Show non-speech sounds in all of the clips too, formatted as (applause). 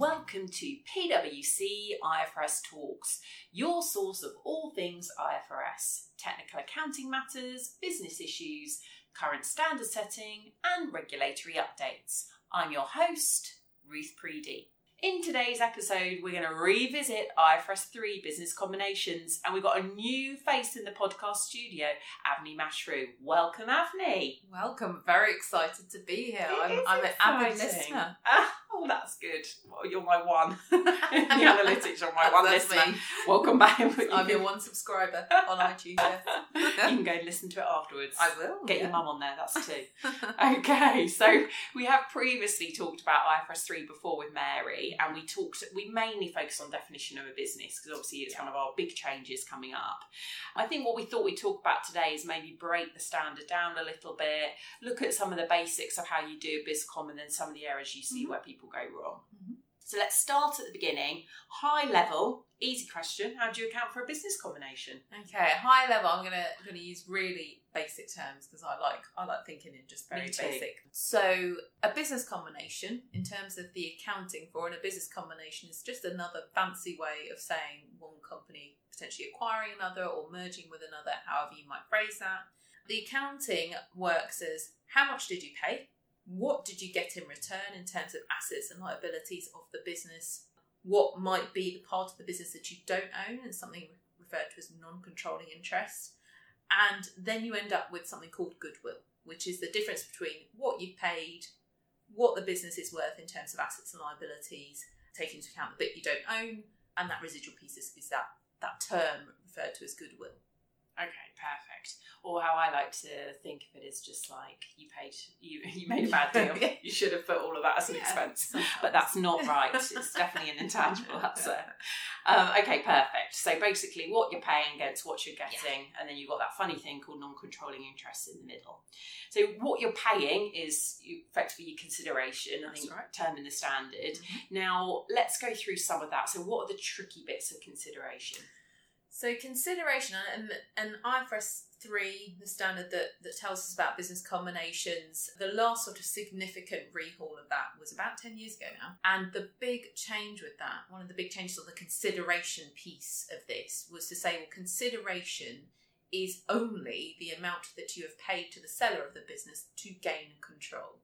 Welcome to PwC IFRS Talks, your source of all things IFRS technical accounting matters, business issues, current standard setting, and regulatory updates. I'm your host, Ruth Preedy. In today's episode, we're going to revisit IFRS 3 business combinations, and we've got a new face in the podcast studio, Avni Mashru. Welcome, Avni. Welcome. Very excited to be here. I'm, I'm an avid listener. Ah, (laughs) oh, that's good. Well, you're my one. In (laughs) the (laughs) analytics, you're my one listener. Me. Welcome back. I'm your (laughs) one subscriber on iTunes. Yes. you can go and listen to it afterwards. I will. Get yeah. your mum on there, that's (laughs) two. Okay, so we have previously talked about IFRS 3 before with Mary, and we talked, we mainly focused on definition of a business because obviously it's one of our big changes coming up. I think what we thought we'd talk about today is maybe break the standard down a little bit, look at some of the basics of how you do BizCom and then some of the errors you see Mhm. where people go wrong. Mhm. So let's start at the beginning. High level, easy question how do you account for a business combination? Okay, high level. I'm gonna gonna use really basic terms because I like I like thinking in just very basic. So a business combination, in terms of the accounting for, and a business combination is just another fancy way of saying one company potentially acquiring another or merging with another, however you might phrase that. The accounting works as how much did you pay? What did you get in return in terms of assets and liabilities of the business? What might be the part of the business that you don't own and something referred to as non controlling interest? And then you end up with something called goodwill, which is the difference between what you've paid, what the business is worth in terms of assets and liabilities, taking into account the bit you don't own, and that residual piece is, is that, that term referred to as goodwill. Okay, perfect. Or how I like to think of it is just like you paid, you (laughs) you made a bad deal. Yeah. (laughs) You should have put all of that as an Yeah, expense, sometimes. but that's not right. It's definitely an intangible (laughs) asset. Um, okay, perfect. So basically, what you're paying against what you're getting, and then you've got that funny thing called non-controlling interest in the middle. So what you're paying is effectively your consideration. I think right. term in the standard. Mhm. Now let's go through some of that. So what are the tricky bits of consideration? So consideration and um, and IFRS three, the standard that, that tells us about business combinations, the last sort of significant rehaul of that was about ten years ago now. And the big change with that, one of the big changes on the consideration piece of this was to say, well, consideration is only the amount that you have paid to the seller of the business to gain control.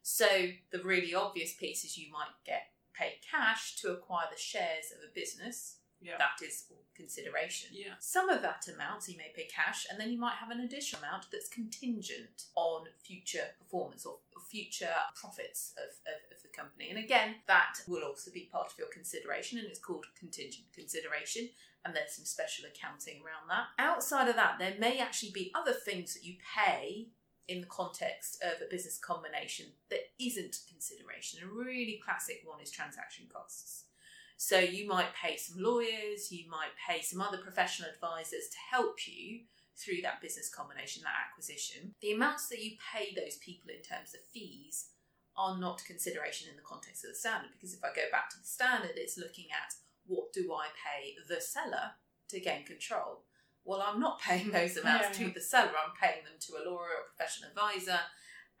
So the really obvious piece is you might get paid cash to acquire the shares of a business Yeah. that is consideration. Yeah. Some of that amount you may pay cash, and then you might have an additional amount that's contingent on future performance or or future profits of, of, of the company. And again, that will also be part of your consideration, and it's called contingent consideration. And there's some special accounting around that. Outside of that, there may actually be other things that you pay in the context of a business combination that isn't consideration. A really classic one is transaction costs. So you might pay some lawyers, you might pay some other professional advisors to help you through that business combination, that acquisition. The amounts that you pay those people in terms of fees are not consideration in the context of the standard because if I go back to the standard, it's looking at what do I pay the seller to gain control. Well, I'm not (laughs) paying those amounts Yeah, to the seller, I'm paying them to a lawyer or a professional advisor,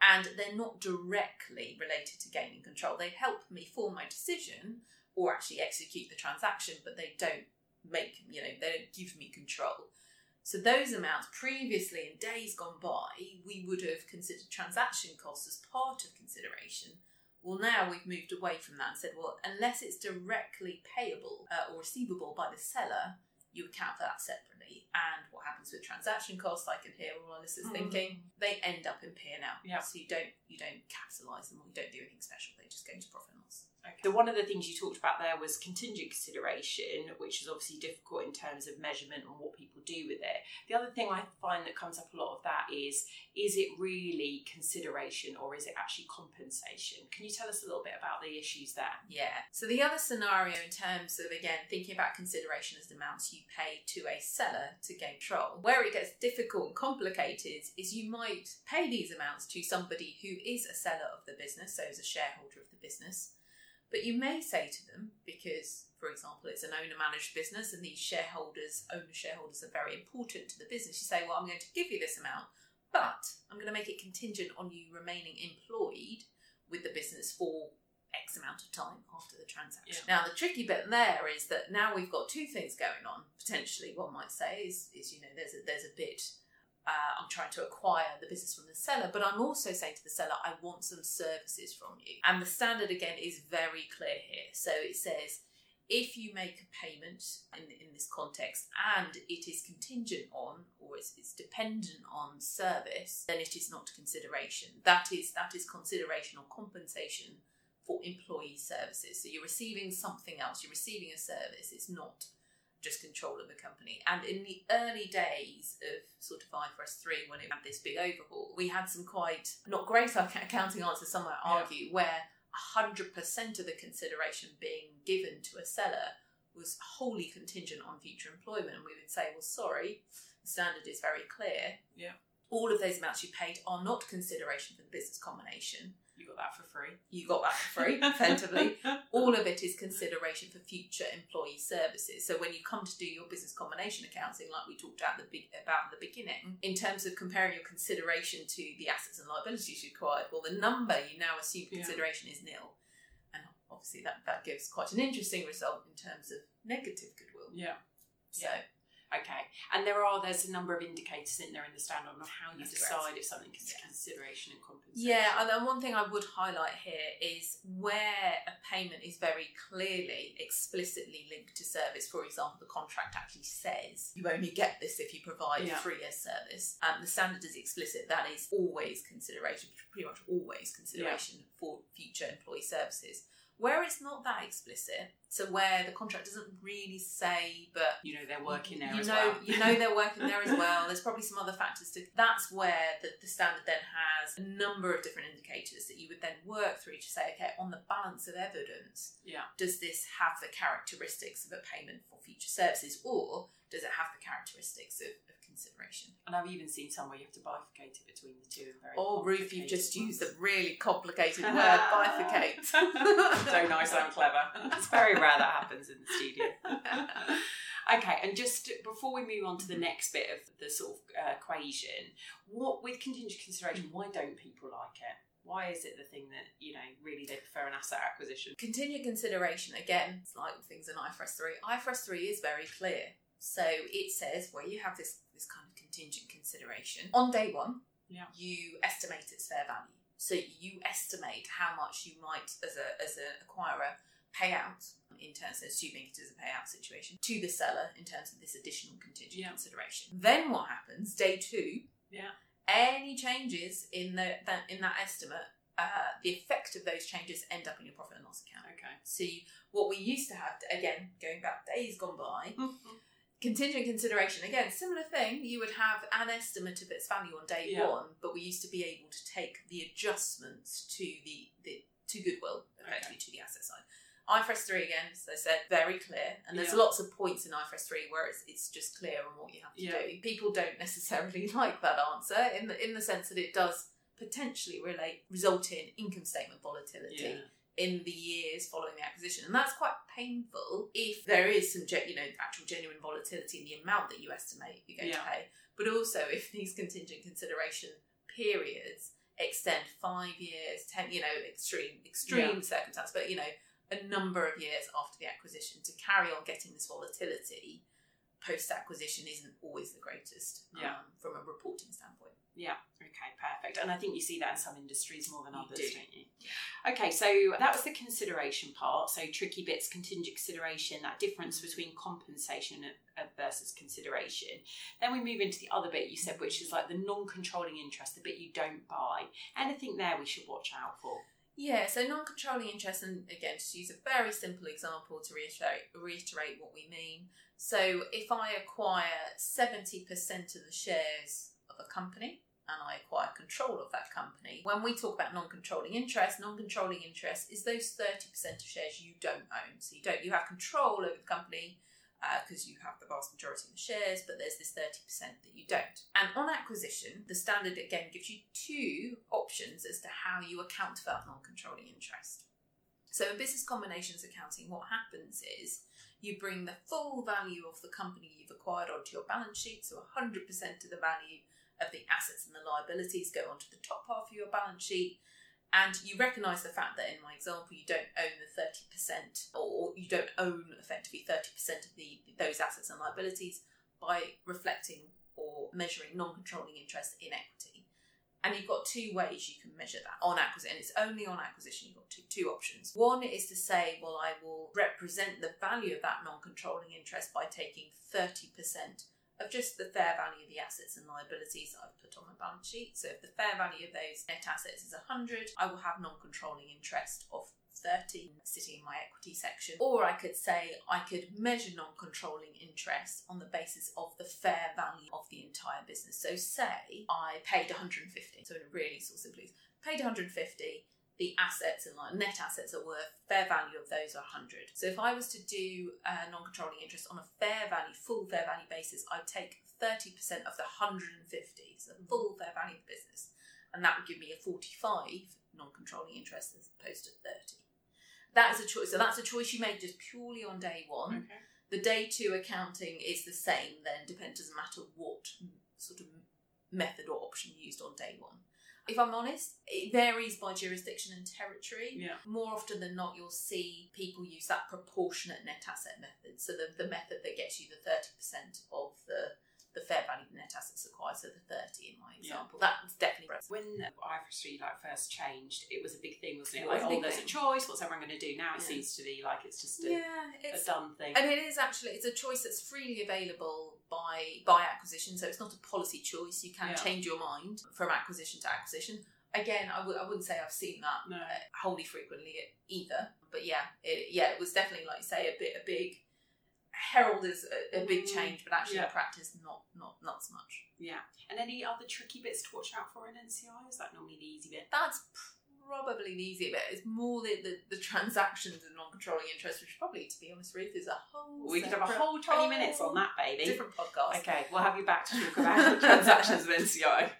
and they're not directly related to gaining control. They help me form my decision or actually execute the transaction, but they don't make, you know, they don't give me control. So those amounts previously in days gone by, we would have considered transaction costs as part of consideration. Well, now we've moved away from that and said, well, unless it's directly payable uh, or receivable by the seller, you account for that separately. And what happens with transaction costs, I can hear all our listeners Mhm. thinking, they end up in P and L. Yeah. So you don't you don't capitalise them or you don't do anything special. They just go into profit and loss. Okay. So one of the things you talked about there was contingent consideration, which is obviously difficult in terms of measurement and what people do with it. The other thing I find that comes up a lot of that is is it really consideration or is it actually compensation? Can you tell us a little bit about the issues there? Yeah. So the other scenario in terms of again thinking about consideration as the amounts you pay to a seller to gain control, where it gets difficult and complicated is you might pay these amounts to somebody who is a seller of the business, so is a shareholder of the business. But you may say to them, because, for example, it's an owner managed business and these shareholders, owner shareholders, are very important to the business, you say, Well, I'm going to give you this amount, but I'm going to make it contingent on you remaining employed with the business for X amount of time after the transaction. Yeah. Now, the tricky bit there is that now we've got two things going on. Potentially, one might say is, is you know, there's a, there's a bit. Uh, I'm trying to acquire the business from the seller, but I'm also saying to the seller, I want some services from you. And the standard again is very clear here. So it says if you make a payment in, in this context and it is contingent on or it's, it's dependent on service, then it is not consideration. That is that is consideration or compensation for employee services. So you're receiving something else. You're receiving a service. It's not just control of the company. And in the early days of sort of IFRS 3, when it had this big overhaul, we had some quite not great (laughs) accounting answers, some might argue, where 100% of the consideration being given to a seller was wholly contingent on future employment. And we would say, well, sorry, the standard is very clear. Yeah. All of those amounts you paid are not consideration for the business combination. You got that for free. You got that for free, (laughs) effectively. All of it is consideration for future employee services. So when you come to do your business combination accounting, like we talked about the big, about at the beginning, mm. in terms of comparing your consideration to the assets and liabilities you acquired, well, the number you now assume Yeah. consideration is nil, and obviously that that gives quite an interesting result in terms of negative goodwill. Yeah. So Okay. And there are there's a number of indicators in there in the standard on how you That's decide correct. if something is Yeah. consideration and compensation. Yeah, and then one thing I would highlight here is where a payment is very clearly explicitly linked to service. For example, the contract actually says you only get this if you provide Yeah. three years service. Um, the standard is explicit. That is always consideration, pretty much always consideration for future employee services. Where it's not that explicit, so where the contract doesn't really say, but You know they're working there you as know, well. you know they're working there as (laughs) well. There's probably some other factors to. That's where the, the standard then has a number of different indicators that you would then work through to say, okay, on the balance of evidence, Yeah. does this have the characteristics of a payment for future services, or does it have the characteristics of, of consideration? And I've even seen some where you have to bifurcate it between the two. And very Oh, Ruth, you've just ones. used a really complicated (laughs) word, bifurcate. so nice and clever? It's very rare that happens in the studio. (laughs) okay, and just before we move on to the next bit of the sort of uh, equation, what with contingent consideration, why don't people like it? Why is it the thing that you know really they prefer an asset acquisition? Contingent consideration, again, it's like things in IFRS 3. IFRS 3 is very clear. So it says where you have this, this kind of contingent consideration, on day one, Yeah. you estimate its fair value. So you estimate how much you might, as a as an acquirer, pay out in terms of assuming it is a payout situation to the seller in terms of this additional contingent Yeah. consideration. Then what happens? Day two, Yeah. any changes in the that in that estimate, uh, the effect of those changes end up in your profit and loss account. Okay. See what we used to have, again, going back days gone by, contingent consideration, again, similar thing. You would have an estimate of its value on day Yeah. one, but we used to be able to take the adjustments to the, the to goodwill, effectively to the asset side. IFRS 3 again, as I said, very clear. And there's Yeah. lots of points in IFRS 3 where it's, it's just clear on what you have to Yeah. do. People don't necessarily (laughs) like that answer in the in the sense that it does potentially relate result in income statement volatility Yeah. In the years following the acquisition, and that's quite painful if there is some, you know, actual genuine volatility in the amount that you estimate you're going Yeah. to pay, but also if these contingent consideration periods extend five years, ten, you know, extreme extreme circumstance, but you know, a number of years after the acquisition to carry on getting this volatility post acquisition isn't always the greatest Yeah. um, from a reporting standpoint. Yeah. Okay. Perfect. And I think you see that in some industries more than You others, do. not you? Okay. So that was the consideration part. So tricky bits, contingent consideration, that difference between compensation uh, versus consideration. Then we move into the other bit you said, which is like the non-controlling interest, the bit you don't buy. Anything there we should watch out for? Yeah, so non-controlling interest, and again, just use a very simple example to reiterate reiterate what we mean. So, if I acquire seventy percent of the shares of a company and I acquire control of that company, when we talk about non-controlling interest, non-controlling interest is those thirty percent of shares you don't own. So you don't you have control over the company uh, because you have the vast majority of the shares, but there's this 30% that you don't. And on acquisition, the standard again gives you two options as to how you account for that non controlling interest. So in business combinations accounting, what happens is you bring the full value of the company you've acquired onto your balance sheet, so 100% of the value of the assets and the liabilities go onto the top half of your balance sheet. And you recognise the fact that in my example, you don't own the thirty percent, or you don't own effectively thirty percent of the those assets and liabilities by reflecting or measuring non-controlling interest in equity. And you've got two ways you can measure that on acquisition. And it's only on acquisition. You've got two, two options. One is to say, well, I will represent the value of that non-controlling interest by taking 30% of just the fair value of the assets and liabilities that I've put on my balance sheet. So if the fair value of those net assets is 100, I will have non-controlling interest of 30 sitting in my equity section. Or I could say I could measure non controlling interest on the basis of the fair value of the entire business. So, say I paid 150, so in a really sort of simply, paid 150 the assets and like net assets are worth fair value of those are 100 so if i was to do a non-controlling interest on a fair value full fair value basis i'd take 30% of the 150 so the full fair value of the business and that would give me a 45 non-controlling interest as opposed to 30 that is a choice. So that's a choice you made just purely on day one. Okay. The day two accounting is the same. Then depends doesn't matter what sort of method or option used on day one. If I'm honest, it varies by jurisdiction and territory. Yeah. More often than not, you'll see people use that proportionate net asset method. So the, the method that gets you the 30% of the the fair value of net assets acquired, so the 30 in my example. Yeah. That's definitely When IFRS 3 like first changed, it was a big thing, wasn't it? Like, oh, there's thing. a choice, what's everyone going to do? Now it yeah. seems to be like it's just a, yeah, it's, a done thing. And it is actually, it's a choice that's freely available by by acquisition, so it's not a policy choice. You can yeah. change your mind from acquisition to acquisition. Again, I w- I wouldn't say I've seen that no. uh, wholly frequently either, but yeah, it, yeah, it was definitely like say a bit a big herald is a, a big mm, change, but actually yeah. in practice, not not not so much. Yeah. And any other tricky bits to watch out for in NCI? Is that normally the easy bit? That's probably the easier bit. It's more the, the, the transactions and non-controlling interest, which probably, to be honest, Ruth, is a whole. We could have a whole twenty minutes on that, baby. Different podcast. Okay, we'll have you back to talk about the transactions of (laughs) NCI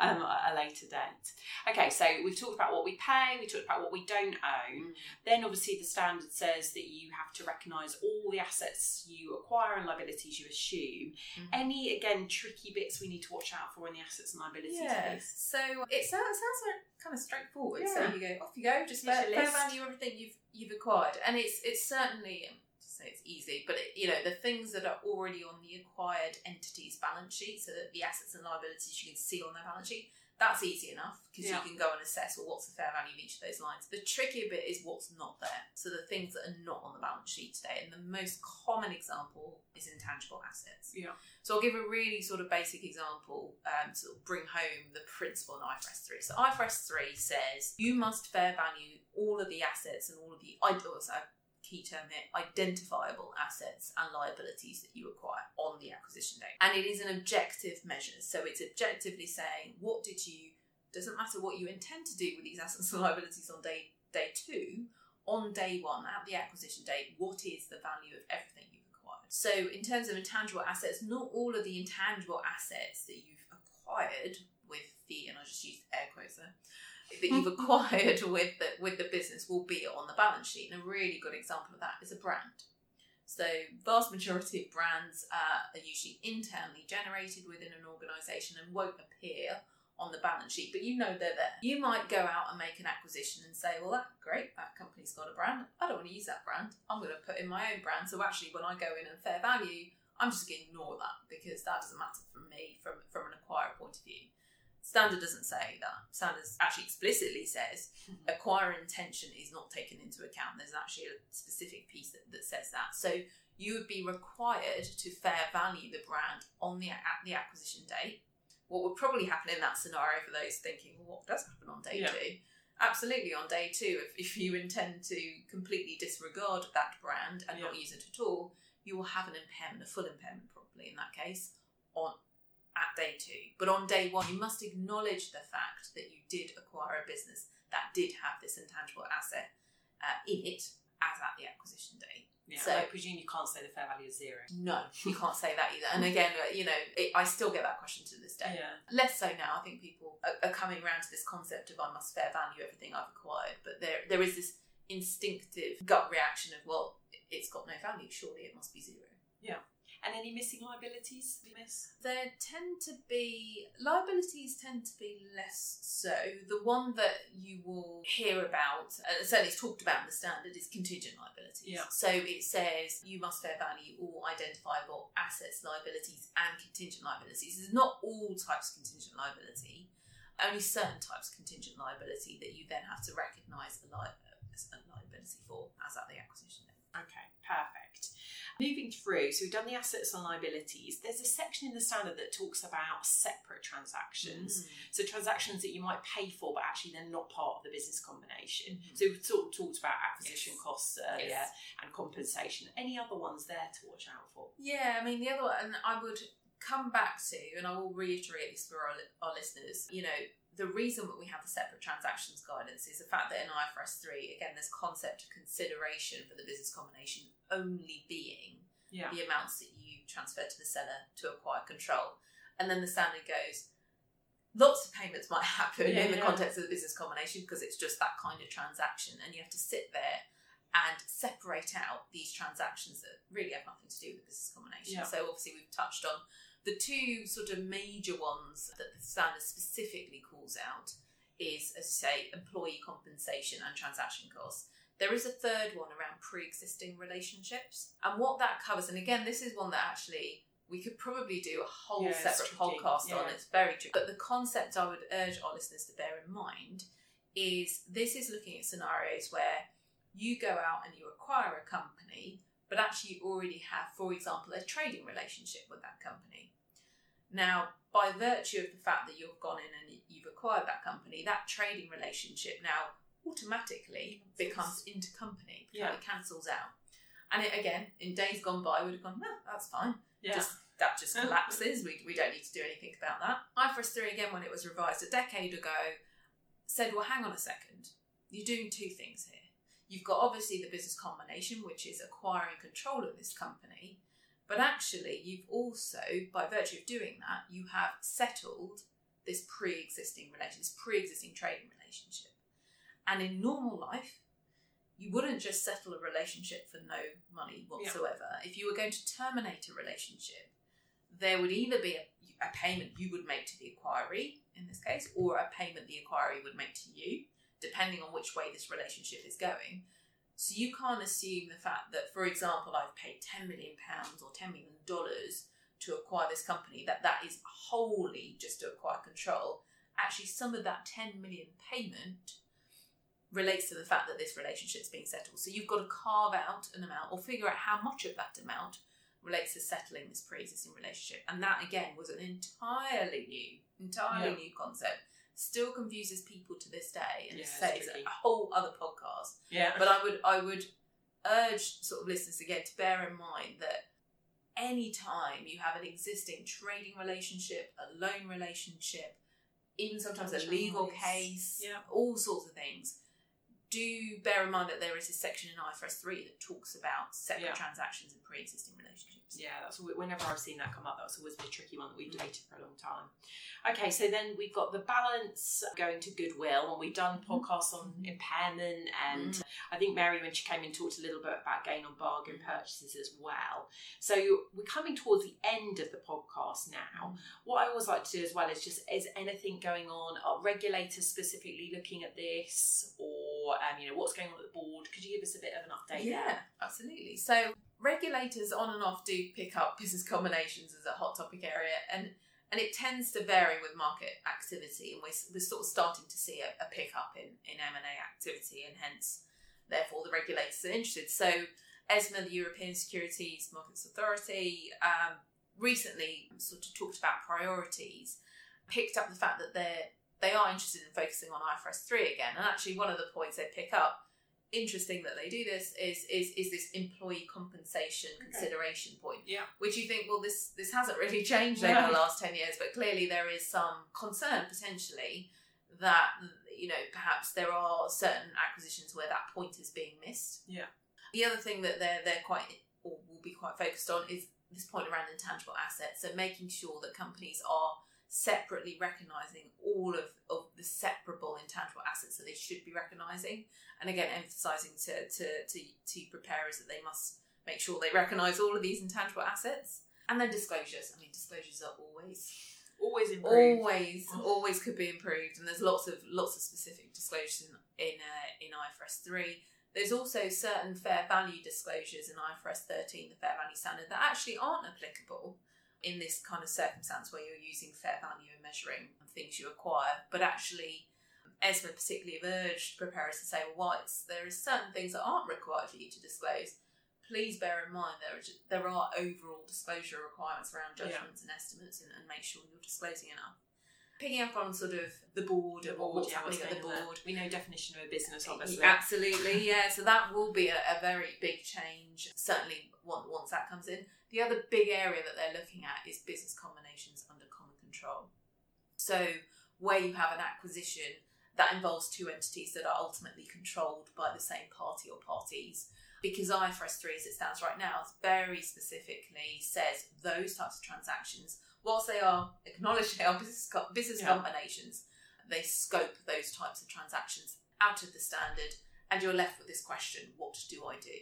um, at a later date. Okay, so we've talked about what we pay. We talked about what we don't own. Mm. Then, obviously, the standard says that you have to recognise all the assets you acquire and liabilities you assume. Mm. Any again tricky bits we need to watch out for in the assets and liabilities? Yes. So it sounds, it sounds like kind of straightforward. Yeah. So you go off you go, just fair, fair value everything you've you've acquired, and it's it's certainly um, to say it's easy, but it, you know the things that are already on the acquired entity's balance sheet, so that the assets and liabilities you can see on their balance sheet that's easy enough because yeah. you can go and assess well what's the fair value of each of those lines. The trickier bit is what's not there. So the things that are not on the balance sheet today. And the most common example is intangible assets. Yeah. So I'll give a really sort of basic example um, to bring home the principle in IFRS 3. So IFRS 3 says you must fair value all of the assets and all of the I also key term here identifiable assets and liabilities that you acquire on the acquisition date. And it is an objective measure. So it's objectively saying what did you, doesn't matter what you intend to do with these assets and liabilities on day, day two, on day one, at the acquisition date, what is the value of everything you've acquired? So in terms of intangible assets, not all of the intangible assets that you've acquired with the, and I'll just used air quotes there, that you've acquired (laughs) with the, with the business will be on the balance sheet. And a really good example of that is a brand. So, vast majority of brands uh, are usually internally generated within an organisation and won't appear on the balance sheet, but you know they're there. You might go out and make an acquisition and say, "Well, that's great. That company's got a brand. I don't want to use that brand. I'm going to put in my own brand." So actually, when I go in and fair value, I'm just going to ignore that because that doesn't matter for me from from an acquirer point of view. Standard doesn't say that. Standard actually explicitly says mm-hmm. acquire intention is not taken into account. There's actually a specific piece that, that says that. So you would be required to fair value the brand on the at the acquisition date. What would probably happen in that scenario for those thinking, well, what does happen on day yeah. two? Absolutely, on day two, if, if you intend to completely disregard that brand and yeah. not use it at all, you will have an impairment, a full impairment, probably in that case, on at day two. But on day one, you must acknowledge the fact that you did acquire a business that did have this intangible asset uh, in it as at the acquisition date. Yeah, so I presume you can't say the fair value is zero. No, you can't say that either. And (laughs) again, uh, you know, it, I still get that question to this day. Yeah. Less so now. I think people are, are, coming around to this concept of I must fair value everything I've acquired. But there, there is this instinctive gut reaction of well, it's got no value. Surely it must be zero. Yeah. And any missing liabilities? Miss? There tend to be liabilities tend to be less so. The one that you will hear about, uh, certainly it's talked about in the standard, is contingent liabilities. Yeah. So it says you must fair value all identifiable assets, liabilities, and contingent liabilities. It's not all types of contingent liability. Only certain types of contingent liability that you then have to recognise a, li- a liability for as at the acquisition date. Okay, perfect. Moving through, so we've done the assets and liabilities. There's a section in the standard that talks about separate transactions. So transactions that you might pay for, but actually they're not part of the business combination. Mhm. So we've sort of talked about acquisition Yes. costs earlier Yes. and compensation. Any other ones there to watch out for? Yeah, I mean, the other one, and I would come back to, and I will reiterate this for our, our listeners, you know, the reason that we have the separate transactions guidance is the fact that in IFRS 3, again, this concept of consideration for the business combination only being Yeah. the amounts that you transfer to the seller to acquire control. And then the standard goes, lots of payments might (laughs) happen Yeah, in the yeah. context of the business combination because it's just that kind of transaction. And you have to sit there and separate out these transactions that really have nothing to do with the business combination. So obviously we've touched on the two sort of major ones that the standard specifically calls out is, as you say, employee compensation and transaction costs. There is a third one around pre-existing relationships, and what that covers. And again, this is one that actually we could probably do a whole Yeah, separate podcast on. It's very tricky. But the concept I would urge our listeners to bear in mind is this is looking at scenarios where you go out and you acquire a company, but actually you already have, for example, a trading relationship with that company. Now, by virtue of the fact that you've gone in and you've acquired that company, that trading relationship now automatically becomes intercompany. Yeah. It cancels out. And it, again, in days gone by, would have gone, well, that's fine. Yeah. Just that just collapses. we, we don't need to do anything about that. IFRS 3, again, when it was revised a decade ago, said, well, hang on a second. You're doing two things here. You've got obviously the business combination, which is acquiring control of this company, but actually, you've also, by virtue of doing that, you have settled this pre existing relationship, this pre existing trading relationship. And in normal life, you wouldn't just settle a relationship for no money whatsoever. If you were going to terminate a relationship, there would either be a, a payment you would make to the acquiree, in this case, or a payment the acquiree would make to you, depending on which way this relationship is going. So you can't assume the fact that, for example, I've paid ten million pounds or ten million dollars to acquire this company, that that is wholly just to acquire control. Actually, some of that ten million payment relates to the fact that this relationship's being settled. So you've got to carve out an amount or figure out how much of that amount relates to settling this pre-existing relationship. And that again was an entirely new, entirely Yeah. new concept. Still confuses people to this day, and Yeah, it's it's a whole other podcast. Yeah. But I would I would urge sort of listeners again to bear in mind that any time you have an existing trading relationship, a loan relationship, even sometimes a legal case, Yeah. all sorts of things, do bear in mind that there is a section in IFRS 3 that talks about separate Yeah. transactions and pre existing relationships. Yeah, that's whenever I've seen that come up, that's always been a tricky one that we've debated for a long time. Okay, so then we've got the balance going to goodwill, and we've done podcasts on impairment, and Mm. I think Mary, when she came in, talked a little bit about gain on bargain Mm. purchases as well. So we're coming towards the end of the podcast now. What I always like to do as well is just is anything going on? Are regulators specifically looking at this, or um, you know what's going on at the board? Could you give us a bit of an update? Yeah, there? absolutely. So regulators on and off do pick up business combinations as a hot topic area, and and it tends to vary with market activity, and we're, we're sort of starting to see a, a pickup in in M and A activity, and hence, therefore, the regulators are interested. So ESMA, the European Securities Markets Authority, um, recently sort of talked about priorities, picked up the fact that they're they are interested in focusing on IFRS three again, and actually one of the points they pick up interesting that they do this is is is this employee compensation Okay. consideration point Yeah. which you think well this this hasn't really (laughs) changed over the last 10 years but clearly there is some concern potentially that you know perhaps there are certain acquisitions where that point is being missed Yeah. the other thing that they're they're quite or will be quite focused on is this point around intangible assets so making sure that companies are separately recognizing all of, of the separable intangible assets that they should be recognizing. And again emphasizing to, to, to, to preparers that they must make sure they recognize all of these intangible assets. And then disclosures. I mean, disclosures are always Always improved. always always could be improved. And there's lots of lots of specific disclosures in in, uh, in ifrs 3 there's also certain fair value disclosures in ifrs 13 the fair value standard that actually aren't applicable in this kind of circumstance where you're using fair value and measuring things you acquire but actually ESMA particularly have urged preparers to say, well, there are certain things that aren't required for you to disclose. Please bear in mind there are, there are overall disclosure requirements around judgments and estimates and, and, make sure you're disclosing enough. Picking up on sort of the board, board what's yeah, happening at the board. We know definition of a business, obviously. Absolutely, yeah. So that will be a, a very big change, certainly once that comes in. The other big area that they're looking at is business combinations under common control. So where you have an acquisition that involves two entities that are ultimately controlled by the same party or parties because IFRS 3 as it stands right now very specifically says those types of transactions, whilst they are acknowledged they are business, business yeah. combinations, they scope those types of transactions out of the standard and you're left with this question, what do I do?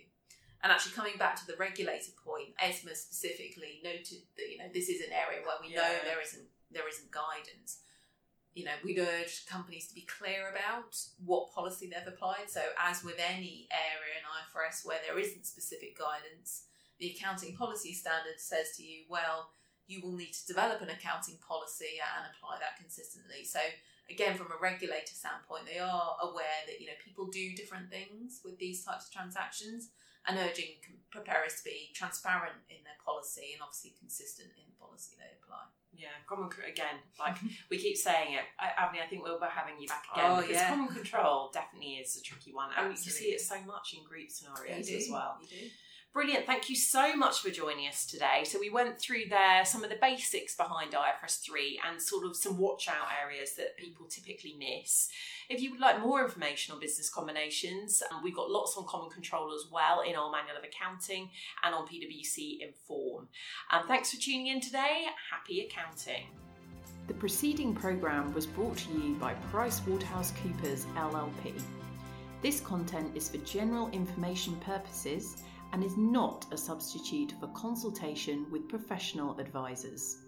And actually coming back to the regulator point, ESMA specifically noted that, you know, this is an area where we yeah. know there isn't there isn't guidance you know, we'd urge companies to be clear about what policy they've applied. So, as with any area in IFRS where there isn't specific guidance, the accounting policy standard says to you, well, you will need to develop an accounting policy and apply that consistently. So, again, from a regulator standpoint, they are aware that you know people do different things with these types of transactions, and urging preparers to be transparent in their policy and obviously consistent in the policy they apply. Yeah, common again. Like we keep saying it, I, Avni. I think we'll be having you back again oh, because yeah. common control definitely is a tricky one, oh, and Absolutely. you see it so much in group scenarios as well. You do. Brilliant. Thank you so much for joining us today. So, we went through there some of the basics behind IFRS 3 and sort of some watch out areas that people typically miss. If you would like more information on business combinations, um, we've got lots on common control as well in our manual of accounting and on PwC Inform. Um, thanks for tuning in today. Happy accounting. The preceding programme was brought to you by PricewaterhouseCoopers LLP. This content is for general information purposes and is not a substitute for consultation with professional advisors.